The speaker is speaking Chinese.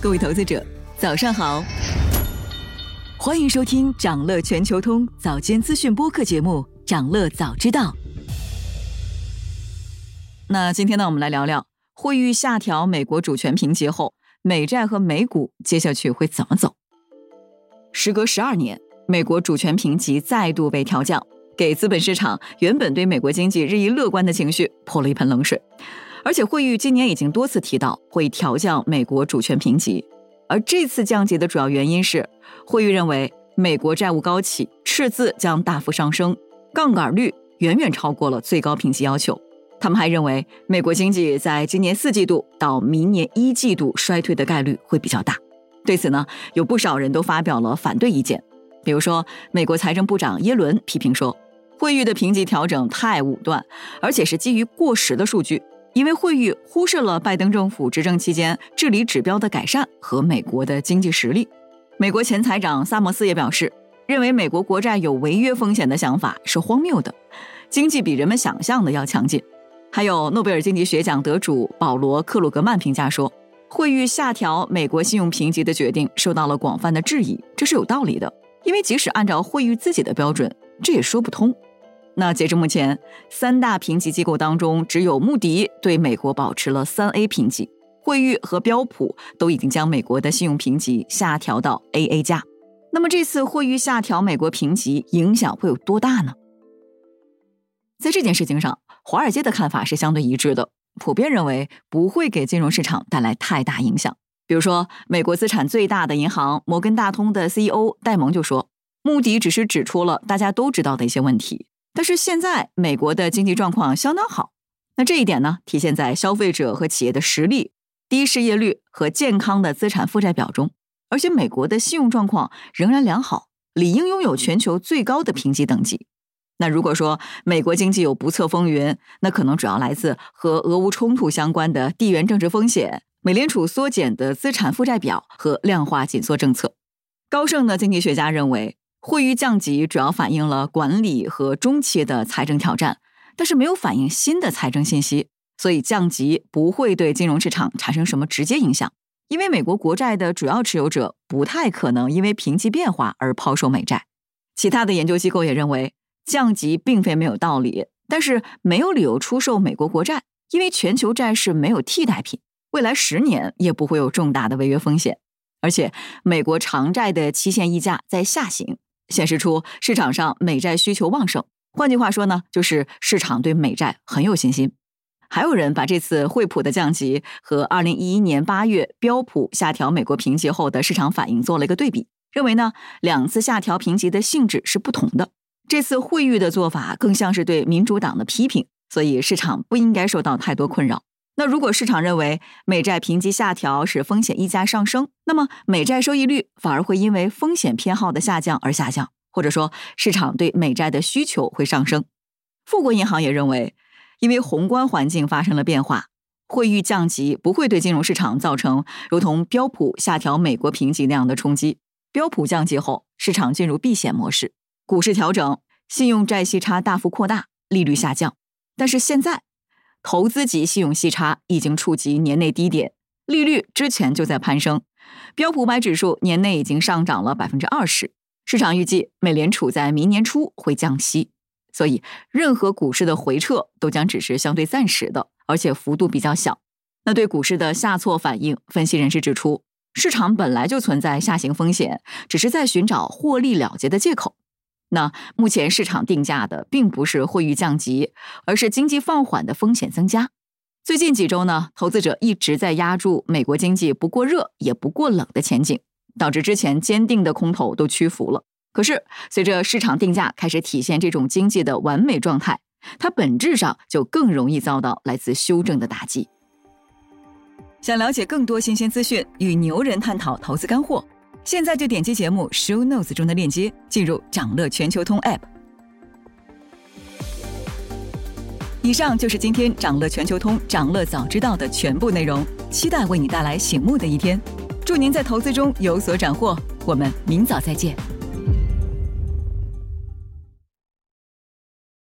各位投资者，早上好！欢迎收听长乐全球通早间资讯播客节目《长乐早知道》。那今天呢，我们来聊聊惠誉下调美国主权评级后，美债和美股接下去会怎么走？时隔十二年，美国主权评级再度被调降，给资本市场原本对美国经济日益乐观的情绪泼了一盆冷水。而且，惠誉今年已经多次提到会调降美国主权评级，而这次降级的主要原因是，惠誉认为美国债务高企，赤字将大幅上升，杠杆率远远超过了最高评级要求。他们还认为，美国经济在今年四季度到明年一季度衰退的概率会比较大。对此呢，有不少人都发表了反对意见，比如说，美国财政部长耶伦批评说，惠誉的评级调整太武断，而且是基于过时的数据。因为会议忽视了拜登政府执政期间治理指标的改善和美国的经济实力。美国前财长萨默斯也表示，认为美国国债有违约风险的想法是荒谬的，经济比人们想象的要强劲。还有诺贝尔经济学奖得主保罗克鲁格曼评价说，会议下调美国信用评级的决定受到了广泛的质疑，这是有道理的，因为即使按照会议自己的标准，这也说不通。那截至目前，三大评级机构当中，只有穆迪对美国保持了三 A 评级，惠誉和标普都已经将美国的信用评级下调到 AA 加。那么这次惠誉下调美国评级影响会有多大呢？在这件事情上，华尔街的看法是相对一致的，普遍认为不会给金融市场带来太大影响。比如说，美国资产最大的银行摩根大通的 CEO 戴蒙就说，穆迪只是指出了大家都知道的一些问题。但是现在美国的经济状况相当好，那这一点呢，体现在消费者和企业的实力、低失业率和健康的资产负债表中。而且美国的信用状况仍然良好，理应拥有全球最高的评级等级。那如果说美国经济有不测风云，那可能主要来自和俄乌冲突相关的地缘政治风险、美联储缩减的资产负债表和量化紧缩政策。高盛的经济学家认为。会议降级主要反映了管理和中期的财政挑战，但是没有反映新的财政信息，所以降级不会对金融市场产生什么直接影响。因为美国国债的主要持有者不太可能因为评级变化而抛售美债。其他的研究机构也认为，降级并非没有道理，但是没有理由出售美国国债，因为全球债市没有替代品，未来十年也不会有重大的违约风险，而且美国长债的期限溢价在下行。显示出市场上美债需求旺盛，换句话说呢，就是市场对美债很有信心。还有人把这次惠普的降级和二零一一年八月标普下调美国评级后的市场反应做了一个对比，认为呢两次下调评级的性质是不同的。这次惠誉的做法更像是对民主党的批评，所以市场不应该受到太多困扰。那如果市场认为美债评级下调使风险溢价上升，那么美债收益率反而会因为风险偏好的下降而下降，或者说市场对美债的需求会上升。富国银行也认为，因为宏观环境发生了变化，汇率降级不会对金融市场造成如同标普下调美国评级那样的冲击。标普降级后，市场进入避险模式，股市调整，信用债息差大幅扩大，利率下降。但是现在。投资级信用息差已经触及年内低点，利率之前就在攀升，标普五百指数年内已经上涨了百分之二十。市场预计美联储在明年初会降息，所以任何股市的回撤都将只是相对暂时的，而且幅度比较小。那对股市的下挫反应，分析人士指出，市场本来就存在下行风险，只是在寻找获利了结的借口。那目前市场定价的并不是汇率降级，而是经济放缓的风险增加。最近几周呢，投资者一直在压住美国经济不过热也不过冷的前景，导致之前坚定的空头都屈服了。可是随着市场定价开始体现这种经济的完美状态，它本质上就更容易遭到来自修正的打击。想了解更多新鲜资讯，与牛人探讨投资干货。现在就点击节目 show notes 中的链接，进入掌乐全球通 app。以上就是今天掌乐全球通掌乐早知道的全部内容，期待为你带来醒目的一天。祝您在投资中有所斩获，我们明早再见。